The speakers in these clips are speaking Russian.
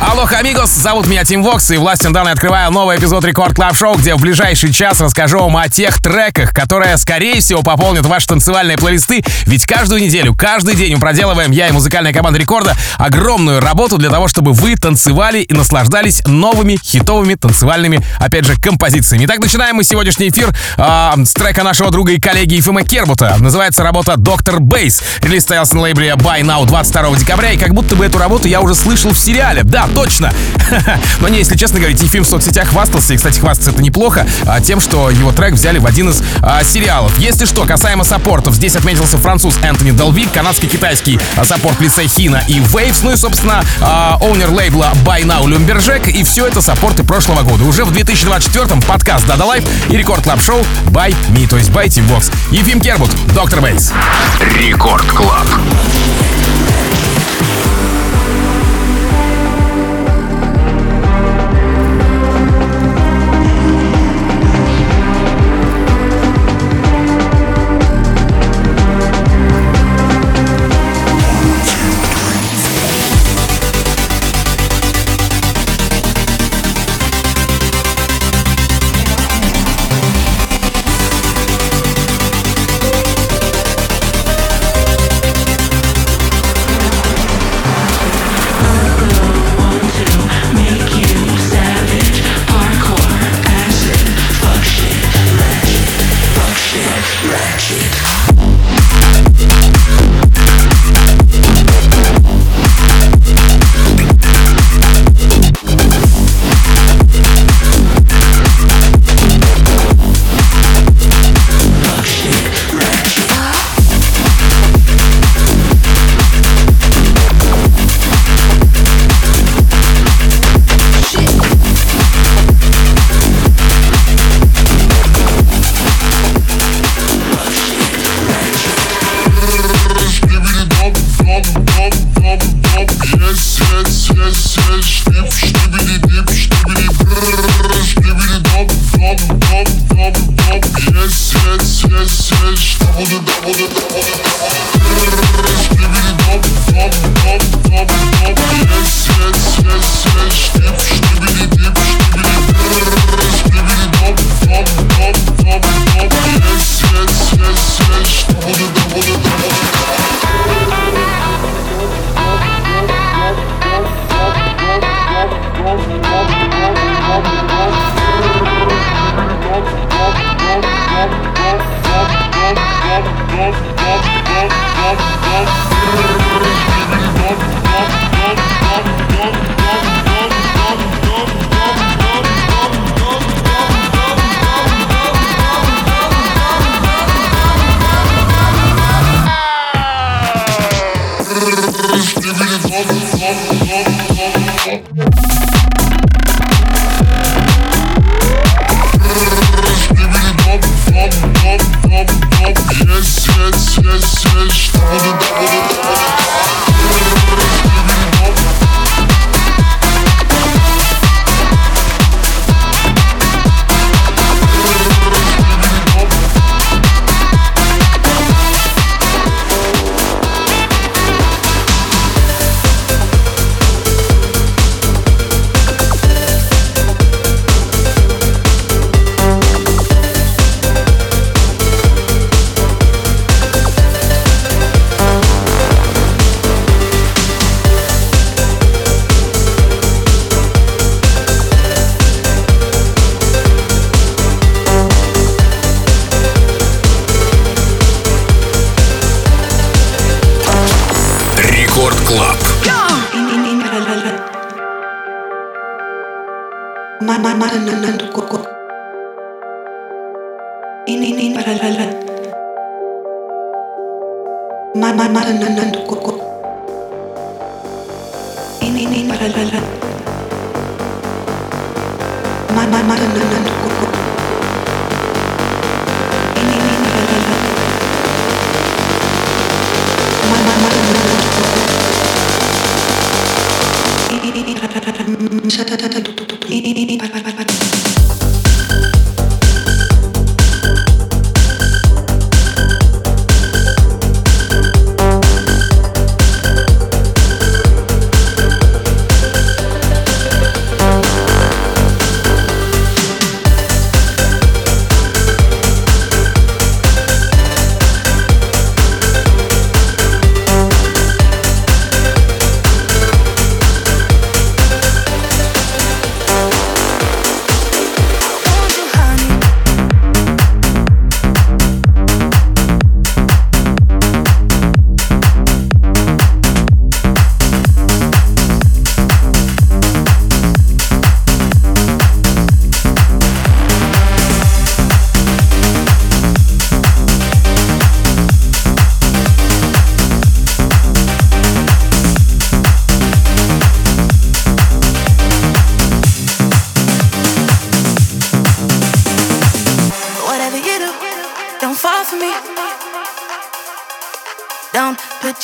Hola, amigos, зовут меня Тим Вокс, и властен данный открываю новый эпизод Record Club Show, где в ближайший час расскажу вам о тех треках, которые, скорее всего, пополнят ваши танцевальные плейлисты, ведь каждую неделю, каждый день мы проделываем, я и музыкальная команда Рекорда, огромную работу для того, чтобы вы танцевали и наслаждались новыми хитовыми танцевальными, опять же, композициями. Итак, начинаем мы сегодняшний эфир э, с трека нашего друга и коллеги Ефима Кербута. Называется работа «Doctor Bass». Релиз состоялся на лейбле Buy Now 22 декабря, и как будто бы эту работу я уже слышал в сериале. Да, точно. Но не, если честно говорить, Ефим в соцсетях хвастался, и, кстати, хвастаться это неплохо, а, тем, что его трек взяли в один из а, сериалов. Если что, касаемо саппортов, здесь отметился француз Энтони Делвик, канадский-китайский а, саппорт лица Хина и Waves, ну и, собственно, а, owner лейбла Buy Now Lumberjack, и все это саппорты прошлого года. Уже в 2024-м подкаст Dada Life и Record Club Show by me, то есть by Tim Vox. Ефим Кербут, Doctor Bass. Record Club.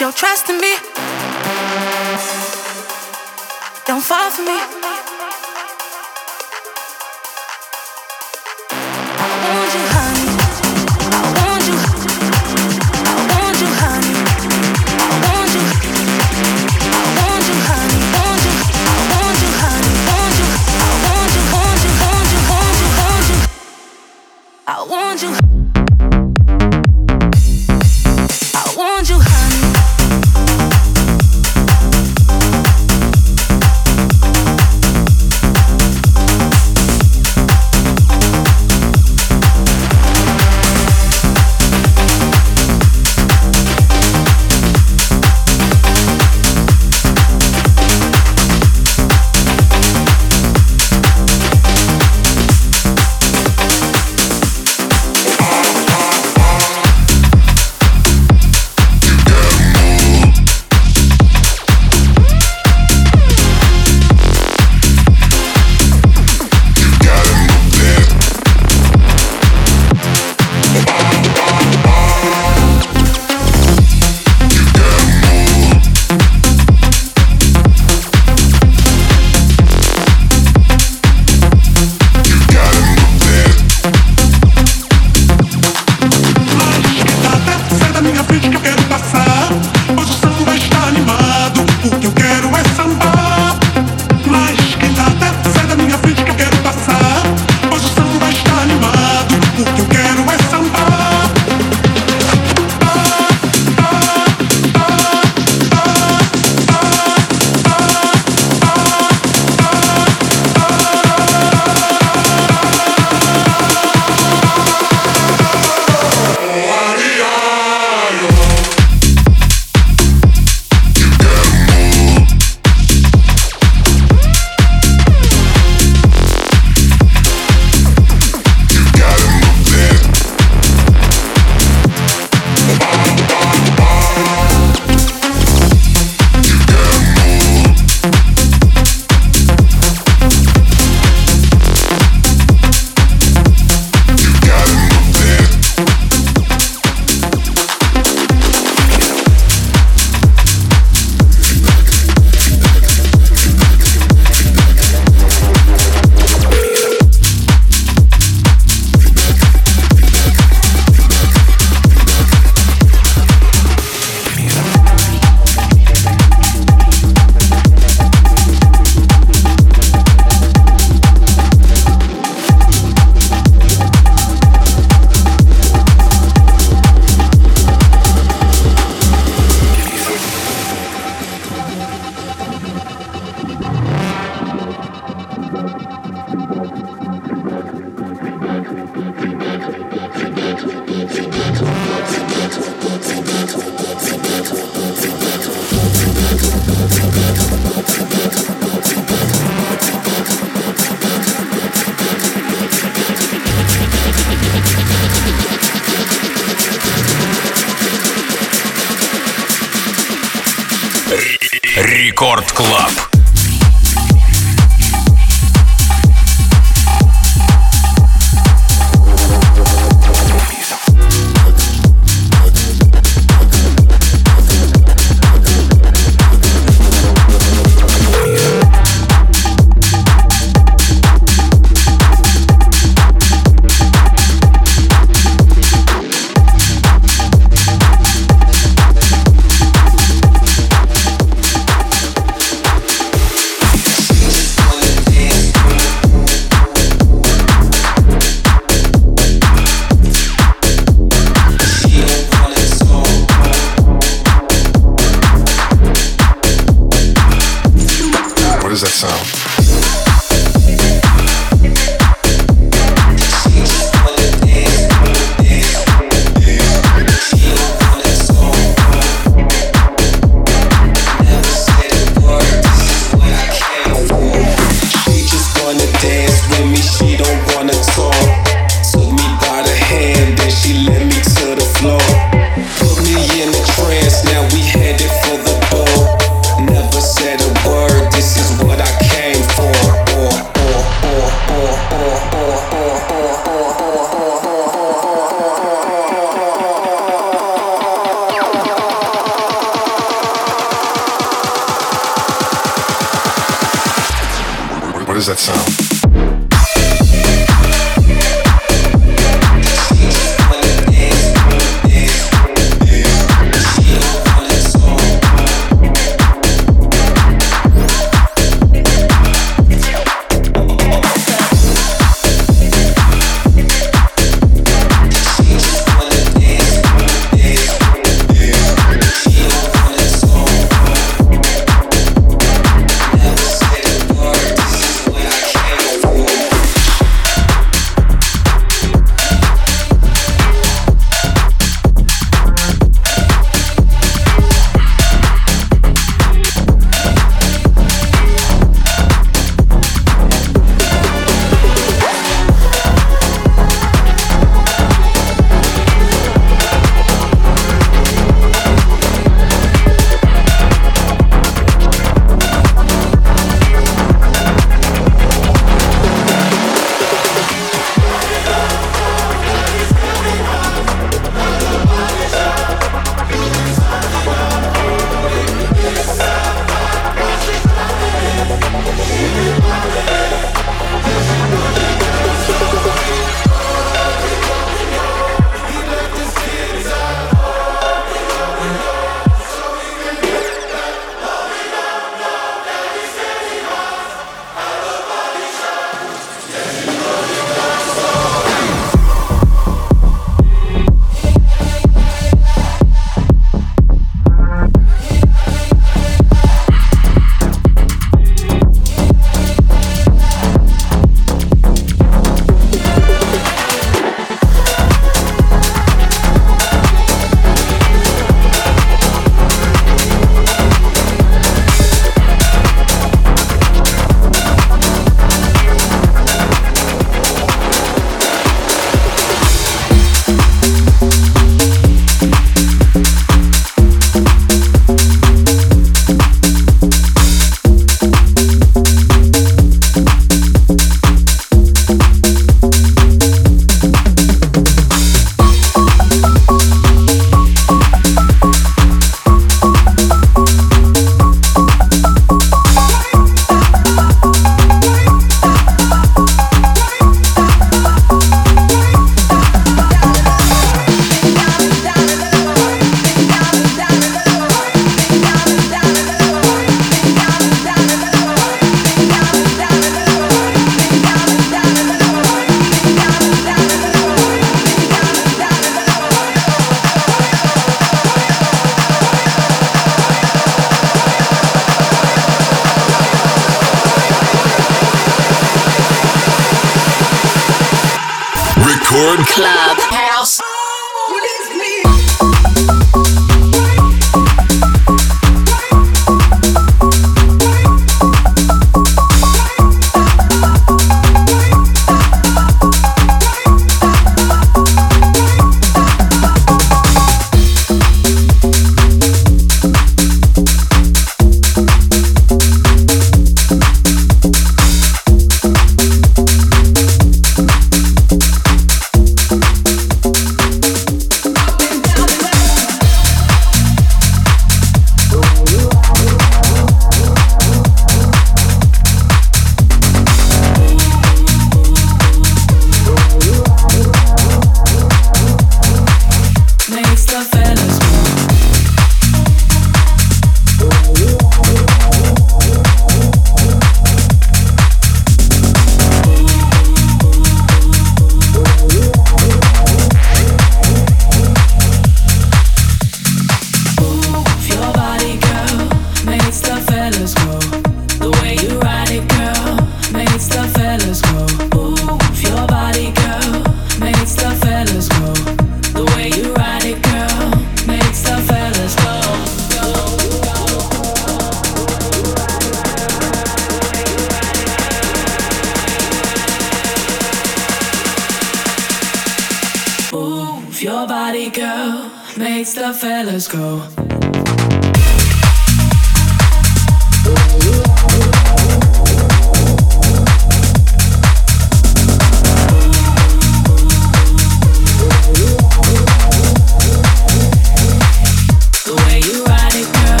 Your trust in me. Don't fall for me. Рекорд Клаб.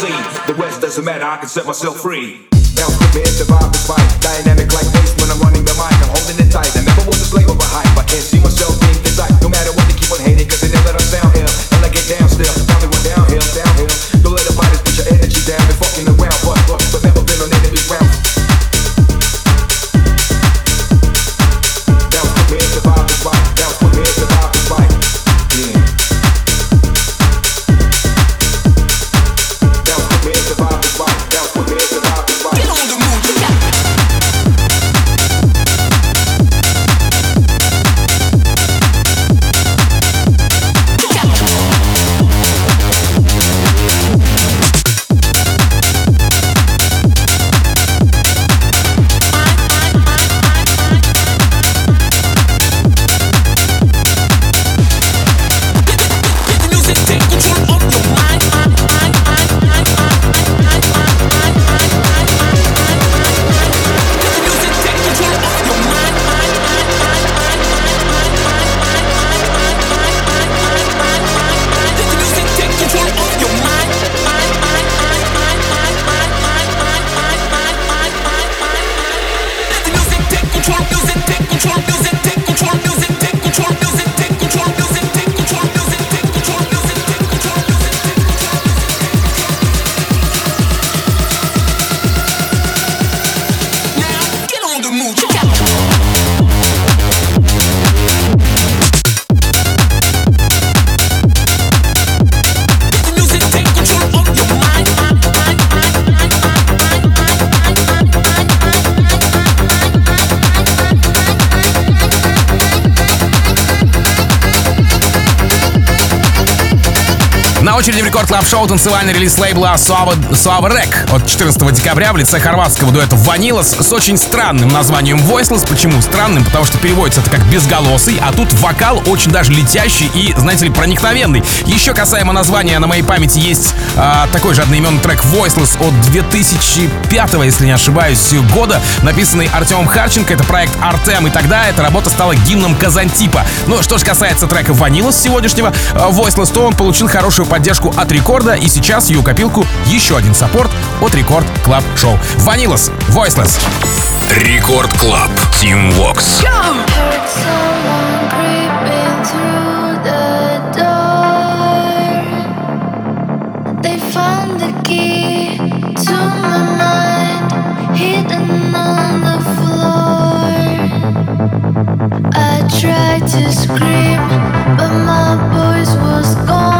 When the. The rest doesn't matter, I can set myself free. Bounce with me if the vibe is right. Dynamic like bass when I'm running the mic, I'm holding it tight. I never was a slave of a hype, I can't see myself being desired. No matter what they keep on hating, cause they never let us sound ill. And I get down На очереди в рекорд клаб шоу танцевальный релиз лейбла Suave, Rec от 14 декабря в лице хорватского дуэта Vanillas с очень странным названием Voiceless. Почему странным? Потому что переводится это как безголосый, а тут вокал очень даже летящий и, знаете ли, проникновенный. Еще касаемо названия, на моей памяти есть а, такой же одноименный трек Voiceless от 2005, если не ошибаюсь, года, написанный Артемом Харченко. Это проект Артем, и тогда эта работа стала гимном Казантипа. Ну, что же касается трека Vanillas сегодняшнего, Voiceless, то он получил хорошую поддержку от рекорда, и сейчас ее копилку еще один саппорт от Рекорд Клаб Шоу. Vanillas, Voiceless. Рекорд Клаб. The door. They found the key to my mind, hidden on the floor. I tried to scream, but my voice was gone.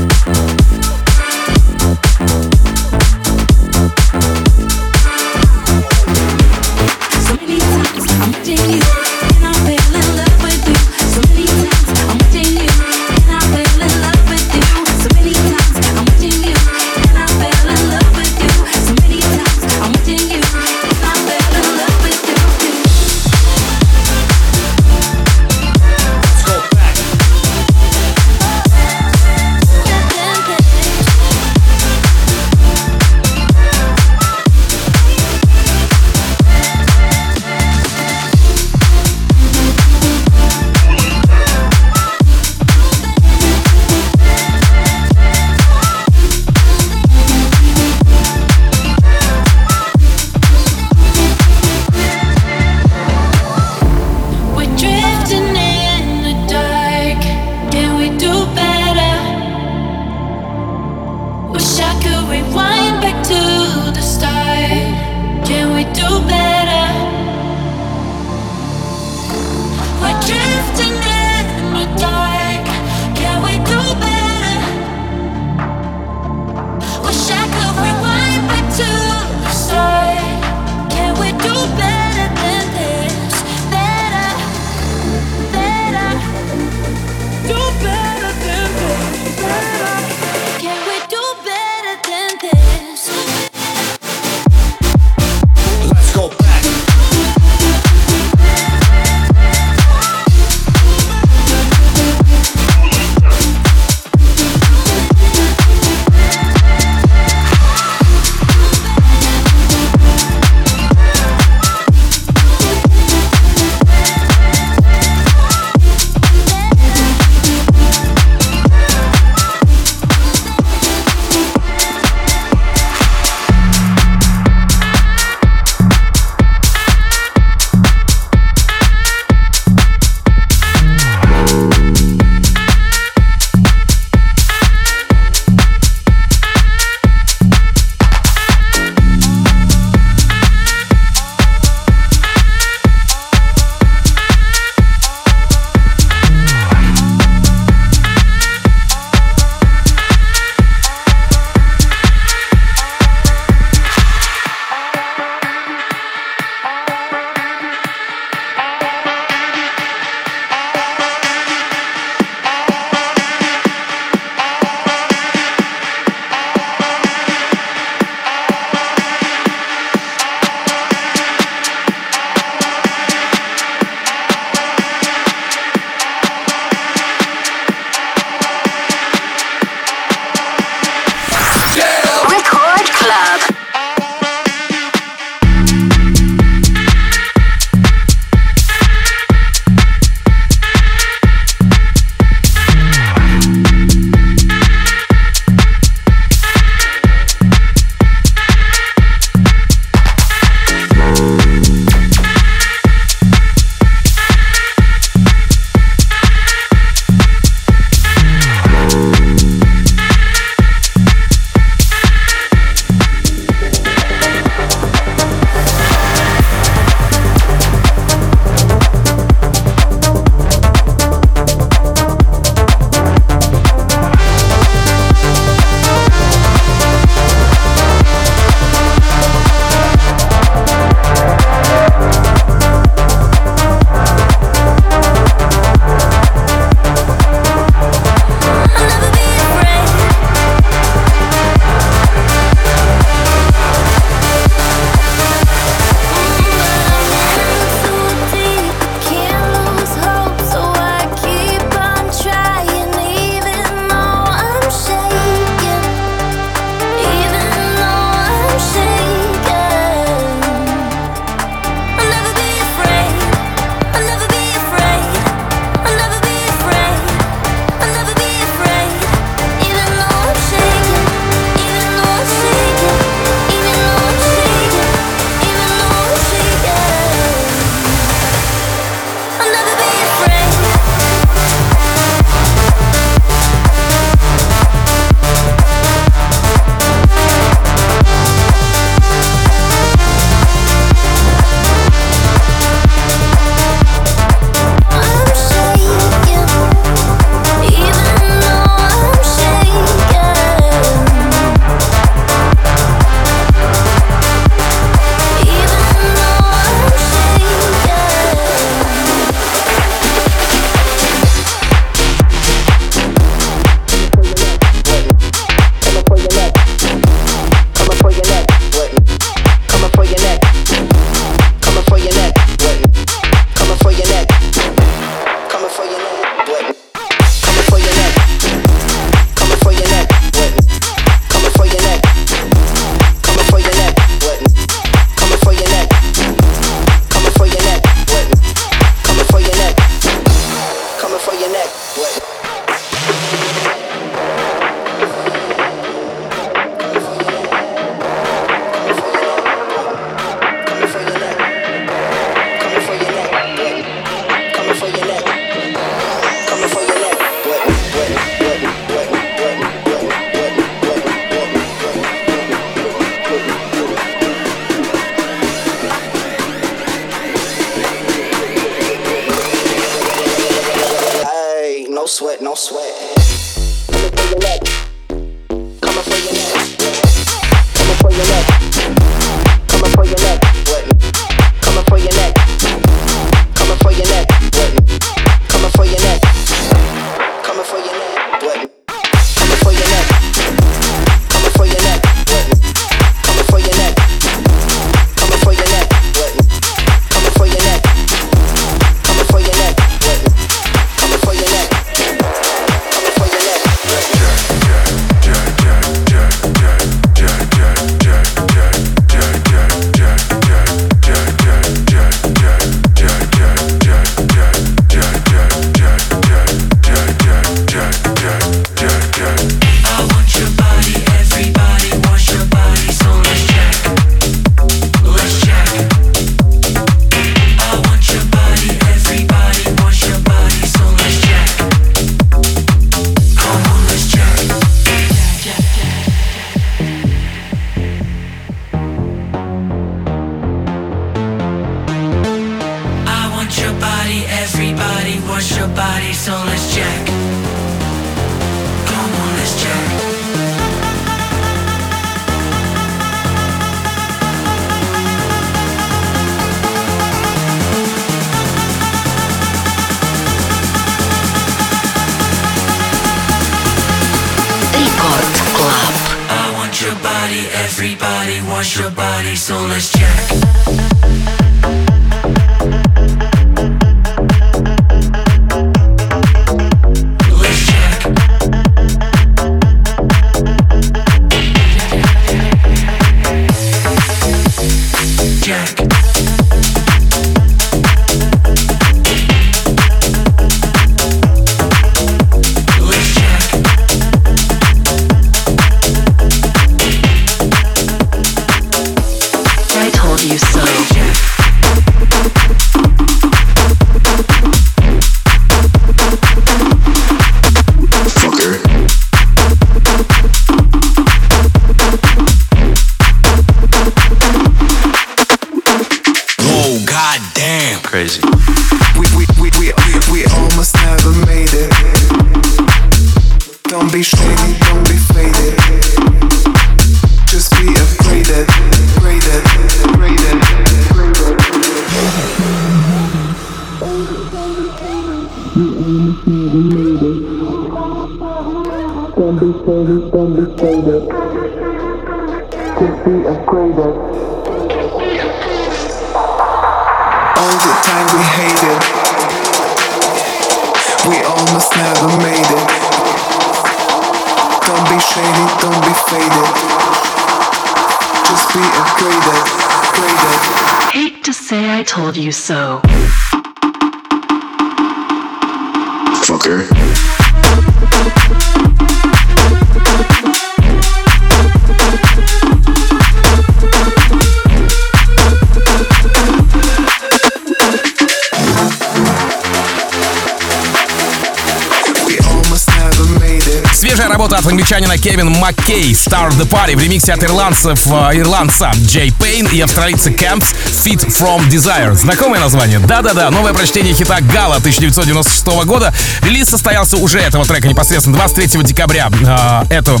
Кевин Маккей Start the Party в ремиксе от ирландцев, э, ирландца Джей Пейн и австралийца Кэмпс Freed From Desire. Знакомое название? Да-да-да, новое прочтение хита Гала 1996 года. Релиз состоялся уже этого трека непосредственно 23 декабря э, этого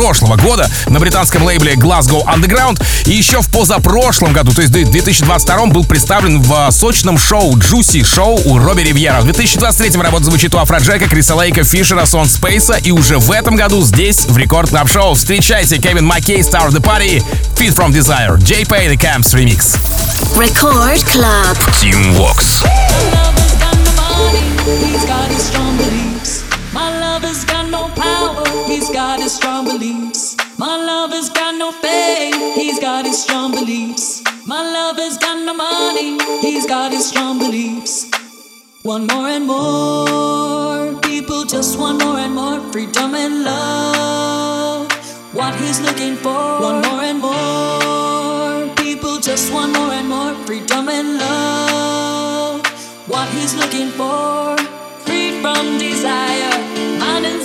прошлого года на британском лейбле Glasgow Underground. И еще в позапрошлом году, то есть в 2022 был представлен в а, сочном шоу Juicy Show у Робби Ривьера. В 2023 работа звучит у Афроджека, Криса Лейка, Фишера, Сон Спейса. И уже в этом году здесь, в Record Club Show, встречайте Кевин Маккей, Start the Party, Fit From Desire, J-Pay, The Camps Remix. Record Club. Team Vox. He's got his strong belief. got his strong beliefs. My lover's got no faith. He's got his strong beliefs. My lover's got no money. He's got his strong beliefs. One more and more people just want more and more freedom and love. What he's looking for. One more and more people just want more and more freedom and love. What he's looking for. Free from desire, mind and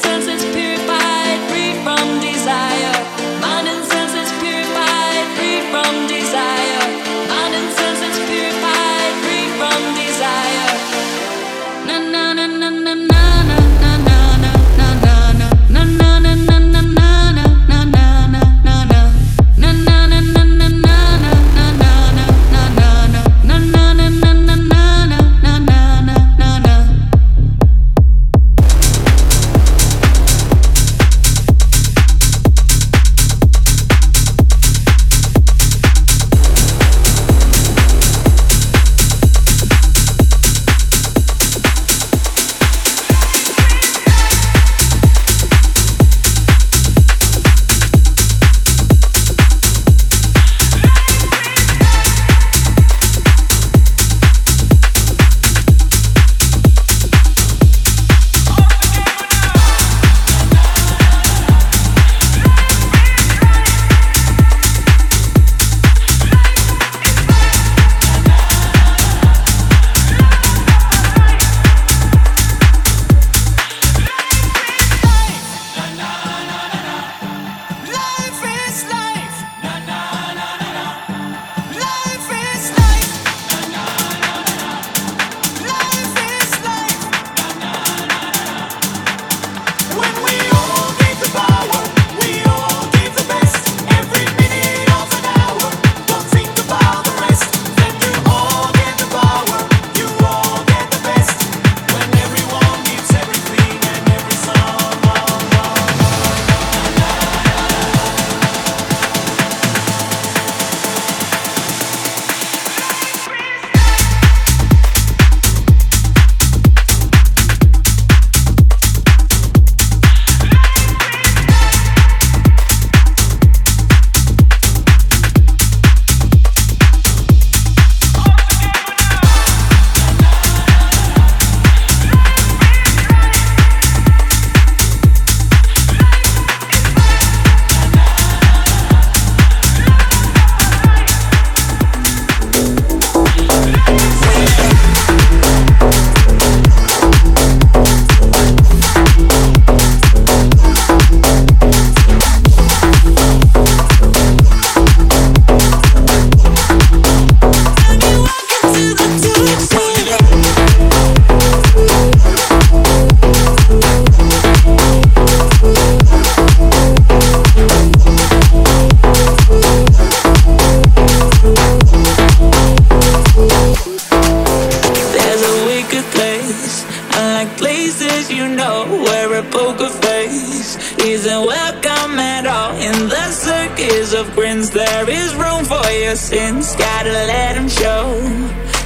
The circus of grins, there is room for your sins. Gotta let them show.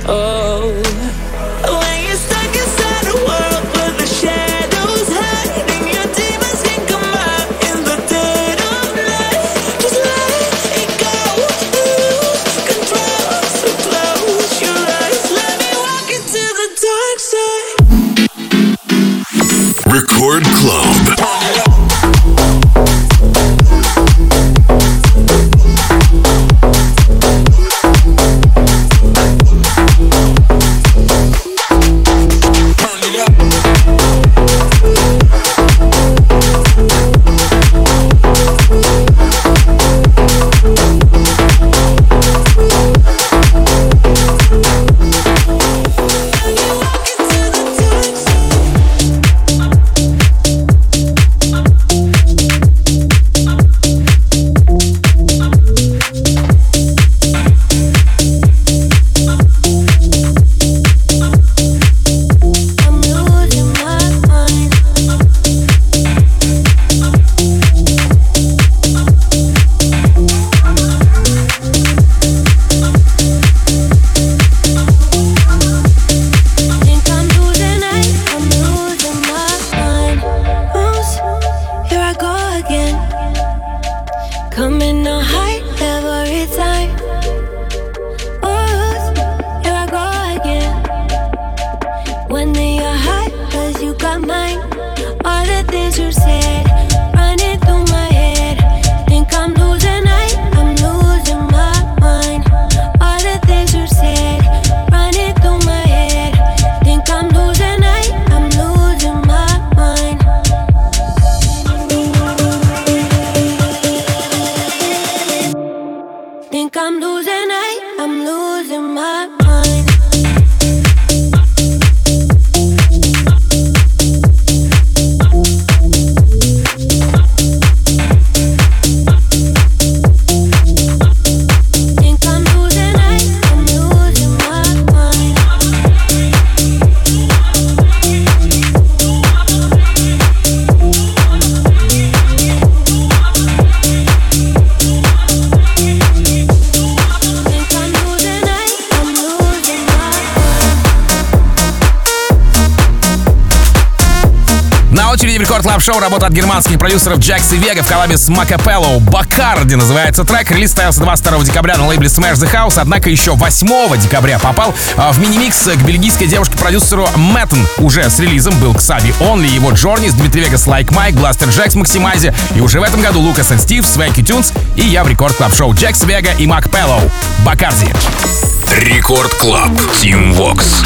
Oh, шоу работа от германских продюсеров Джекс и Вега в коллабе с Макапелло. Бакарди называется трек. Релиз состоялся 22 декабря на лейбле Smash the House, однако еще 8 декабря попал а, в мини-микс к бельгийской девушке-продюсеру Мэттон. Уже с релизом был Ксаби Онли, его Journeys, Дмитрий Вегас, Лайк Майк, Blasterjaxx, Maximize. И уже в этом году Лукас и Стив, Swanky Tunes и я в Record Club Show Джекс Вега и Мак Пеллоу. Bacardi. Record Club. Тим Вокс.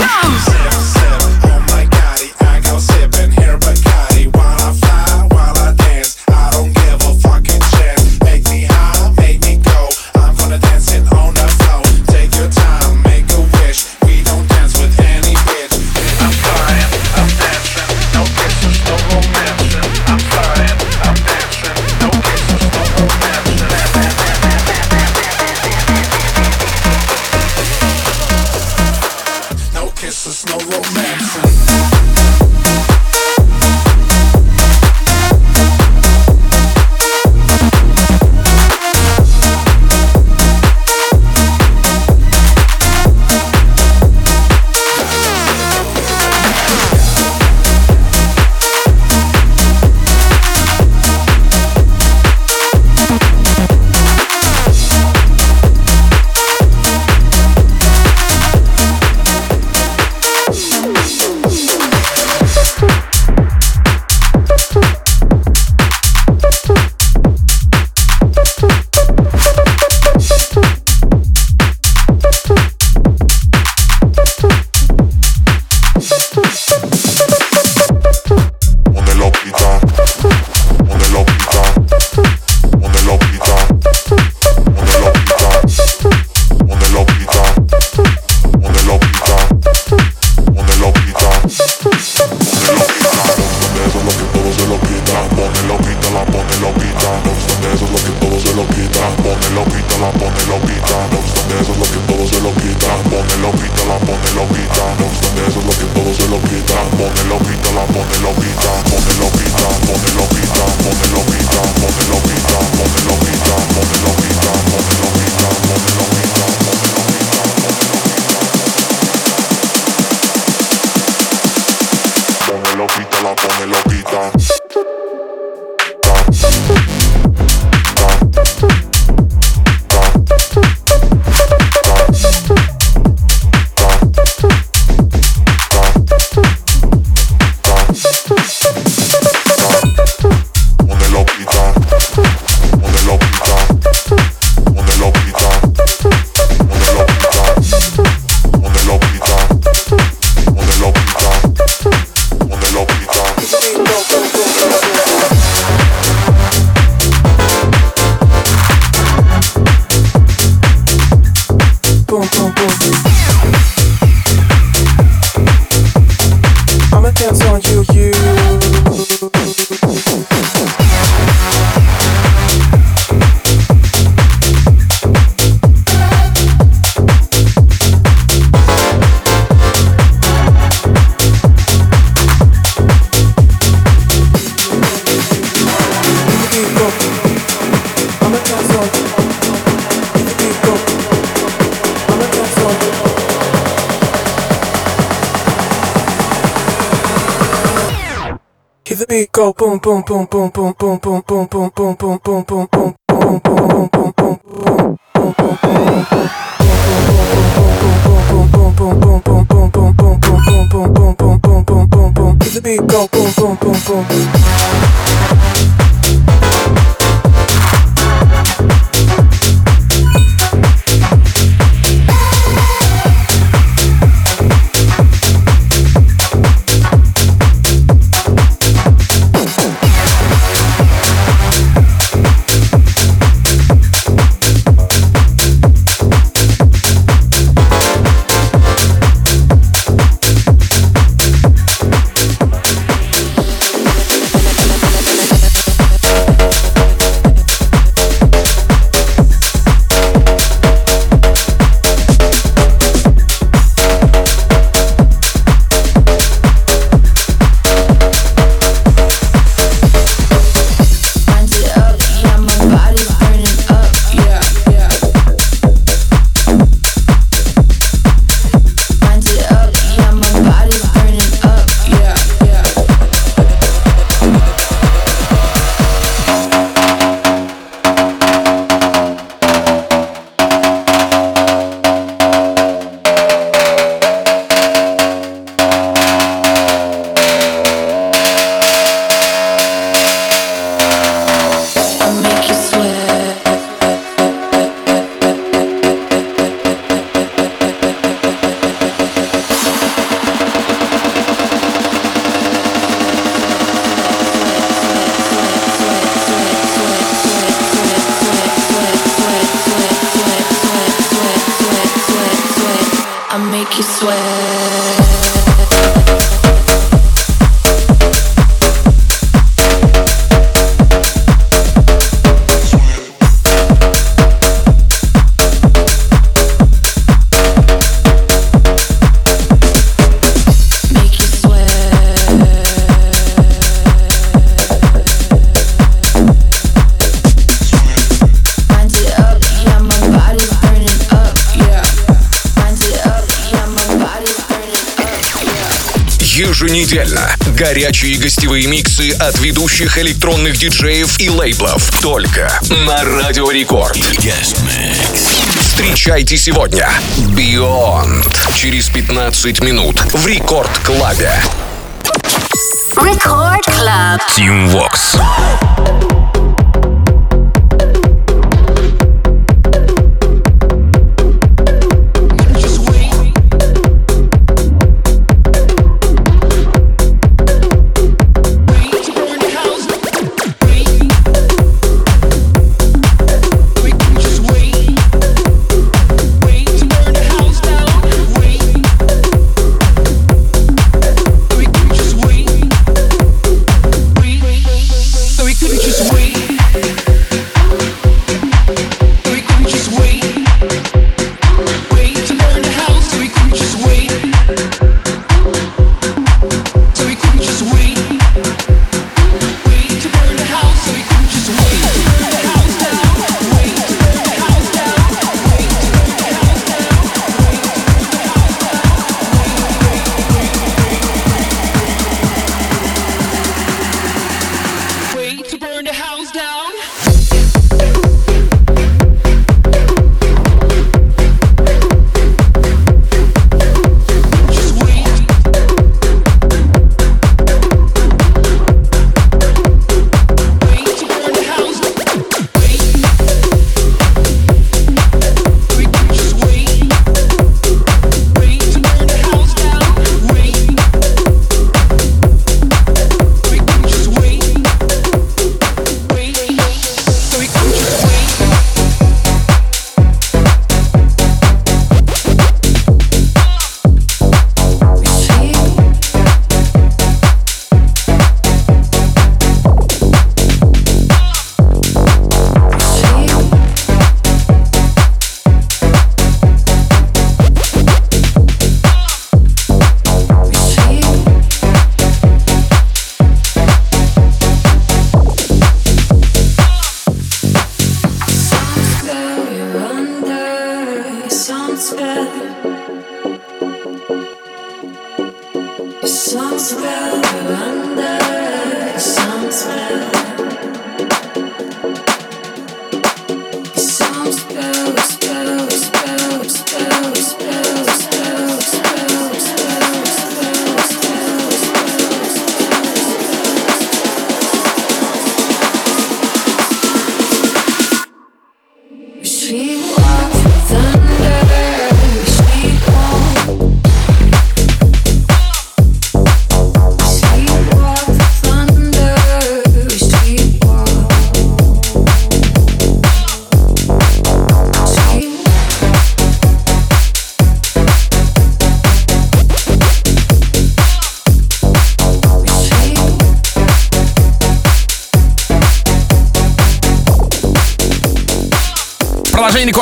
Boom boom boom boom boom boom boom boom boom boom boom boom boom boom boom boom boom boom the beat go boom boom boom boom гостевые миксы от ведущих электронных диджеев и лейблов только на Радио Рекорд. Встречайте сегодня Beyond через 15 минут в Рекорд Клабе. Record Club. Team Vox.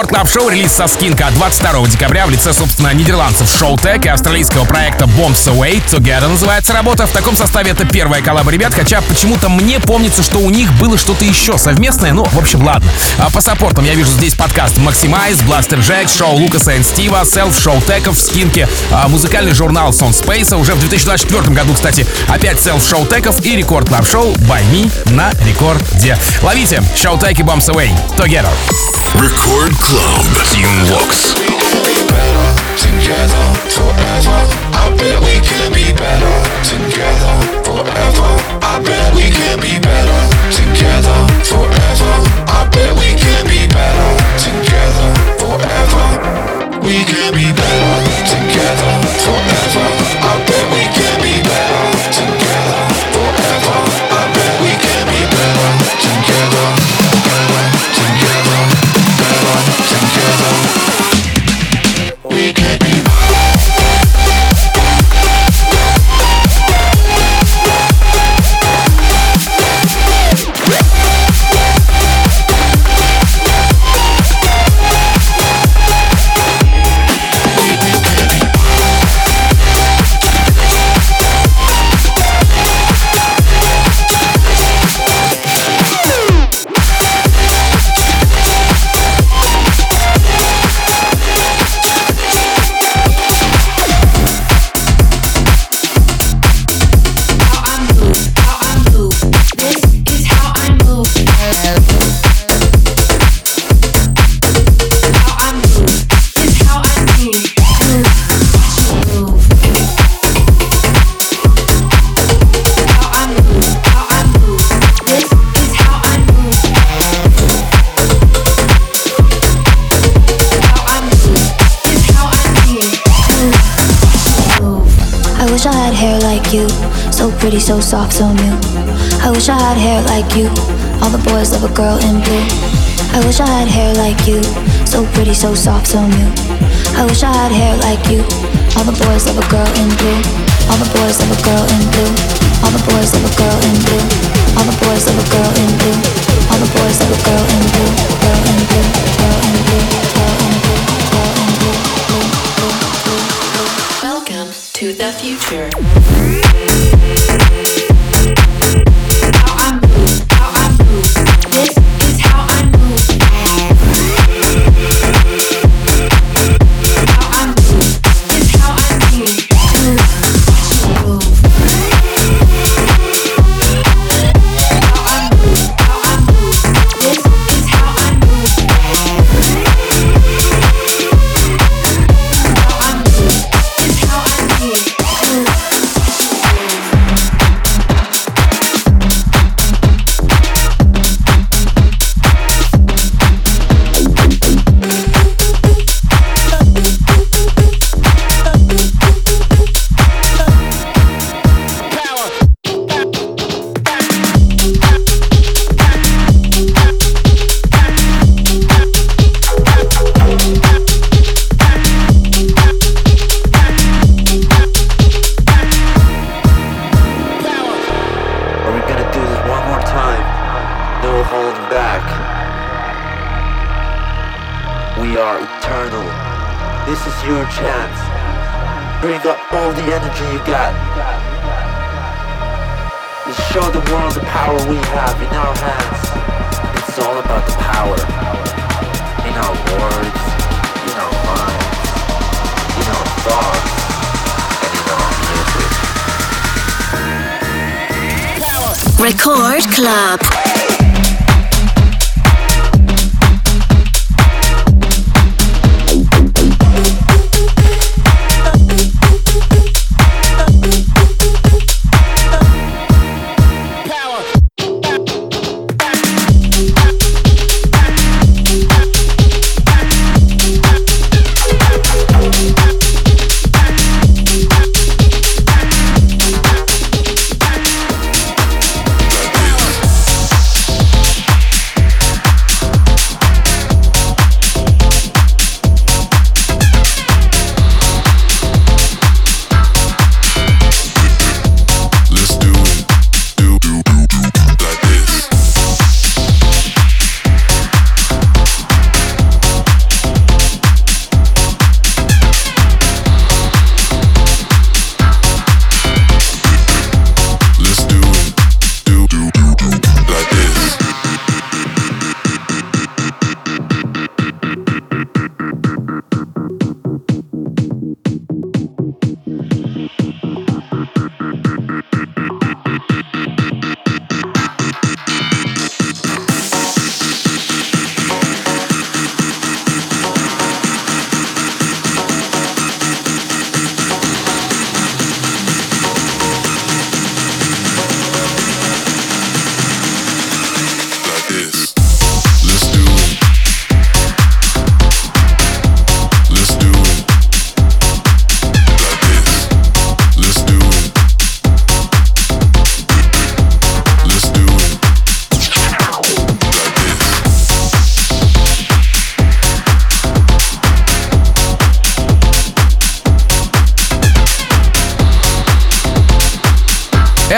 Record Club Show, релиз со Skink а 22 декабря в лице, собственно, нидерландцев Showtech и австралийского проекта Bombs Away. Together называется работа. В таком составе это первая коллаба ребят, хотя почему-то мне помнится, что у них было что-то еще совместное. Ну, в общем, ладно. А по саппортам я вижу здесь подкаст Maximize, Blasterjaxx, шоу Лукаса и Стива, self Showtech в Skink е, а, музыкальный журнал Sound Space. Уже в 2024 году, кстати, опять self Showtech и Record Club Show by me на рекорде. Ловите Showtech и Bombs Away. Together. Record Club. Team Vox. Together forever. I bet we can be better. Together forever. I bet we can be better. Together forever.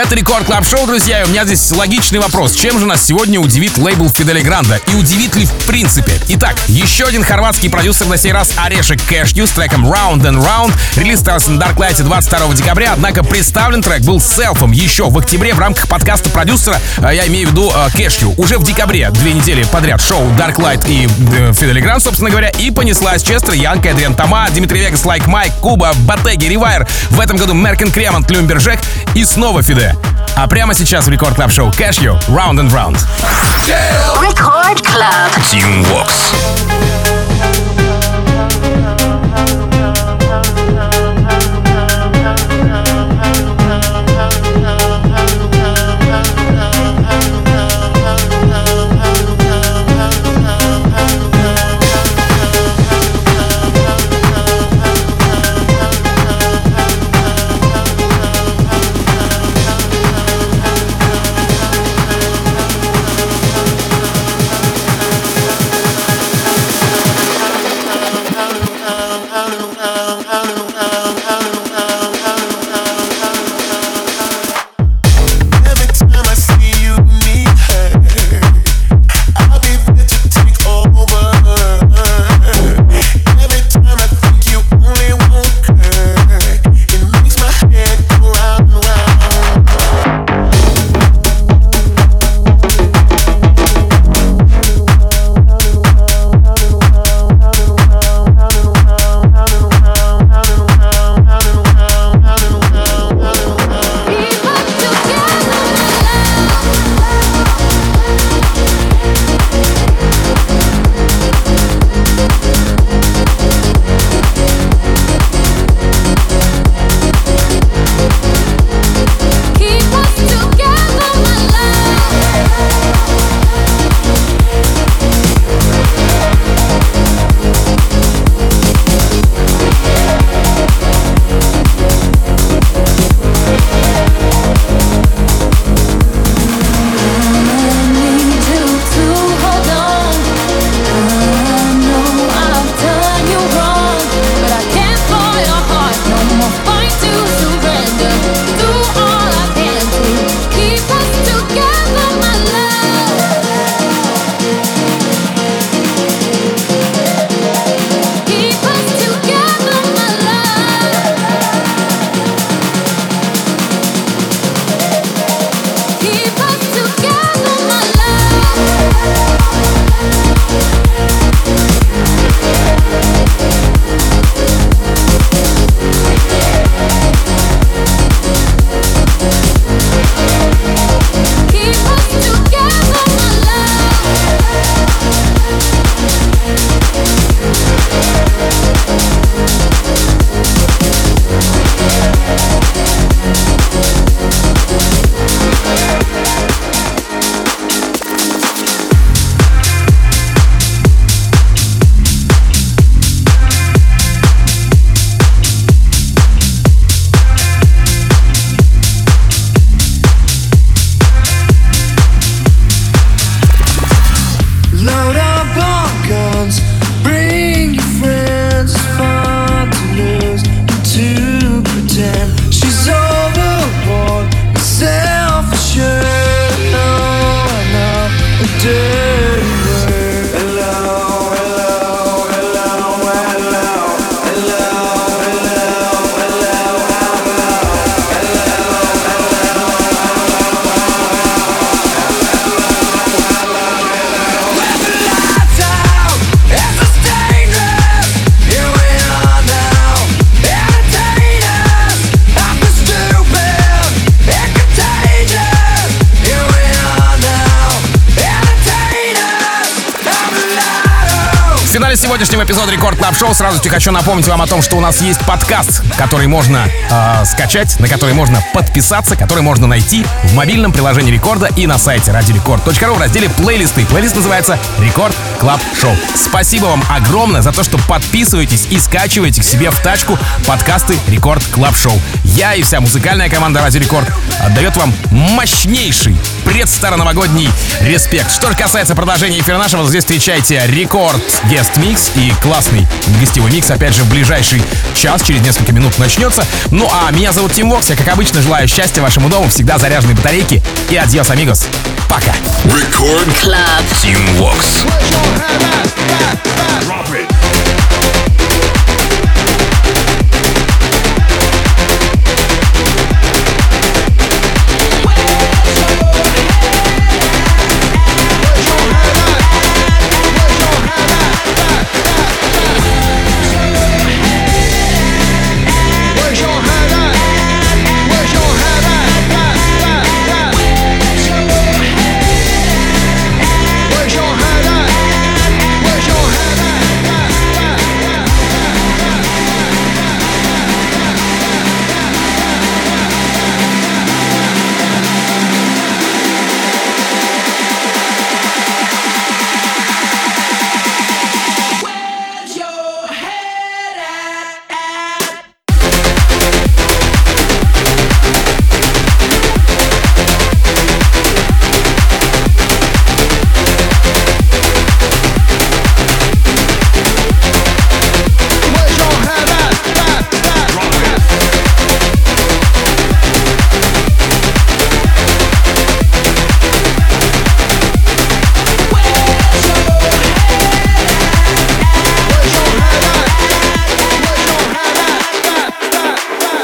Это Record Club Show, друзья, и у меня здесь логичный вопрос. Чем же нас сегодня удивит лейбл Федде Ле Гранда? И удивит ли в принципе? Итак, еще один хорватский продюсер, на сей раз Орешек Кэшью с треком Round and Round. Релиз состоялся на Darklight 22 декабря, однако представлен трек был self ом еще в октябре в рамках подкаста продюсера, а я имею в виду э, Кэшью. Уже в декабре, две недели подряд, шоу Darklight и э, Федде Ле Гранд, собственно говоря, и понеслась Честер, Янка, Эдриан Тома, Дмитрий Вегас, Лайк Майк, Куба, Батеги, Ревайр. В этом году Merk & Kremont, Lumberjack и снова Федде. А прямо сейчас в Record Club Show Кэшью Round and Round. Record Club. Tim Vox. Хочу напомнить вам о том, что у нас есть подкаст, который можно э, скачать, на который можно подписаться, который можно найти в мобильном приложении Рекорда и на сайте радиорекорд.ру в разделе плейлисты. Плейлист называется Record Club Show. Спасибо вам огромное за то, что подписываетесь и скачиваете к себе в тачку подкасты Record Club Show. Я и вся музыкальная команда Радио Рекорд отдает вам мощнейший предстароновогодний респект. Что же касается продолжения эфира нашего, здесь встречайте Record Guest Mix и классный гостевой микс, опять же, в ближайший час, через несколько минут начнется. Ну а меня зовут Тим Вокс, я, как обычно, желаю счастья вашему дому, всегда заряженной батарейки и adiós, amigos. Пока. Record Club. Tim Vox. Drop it.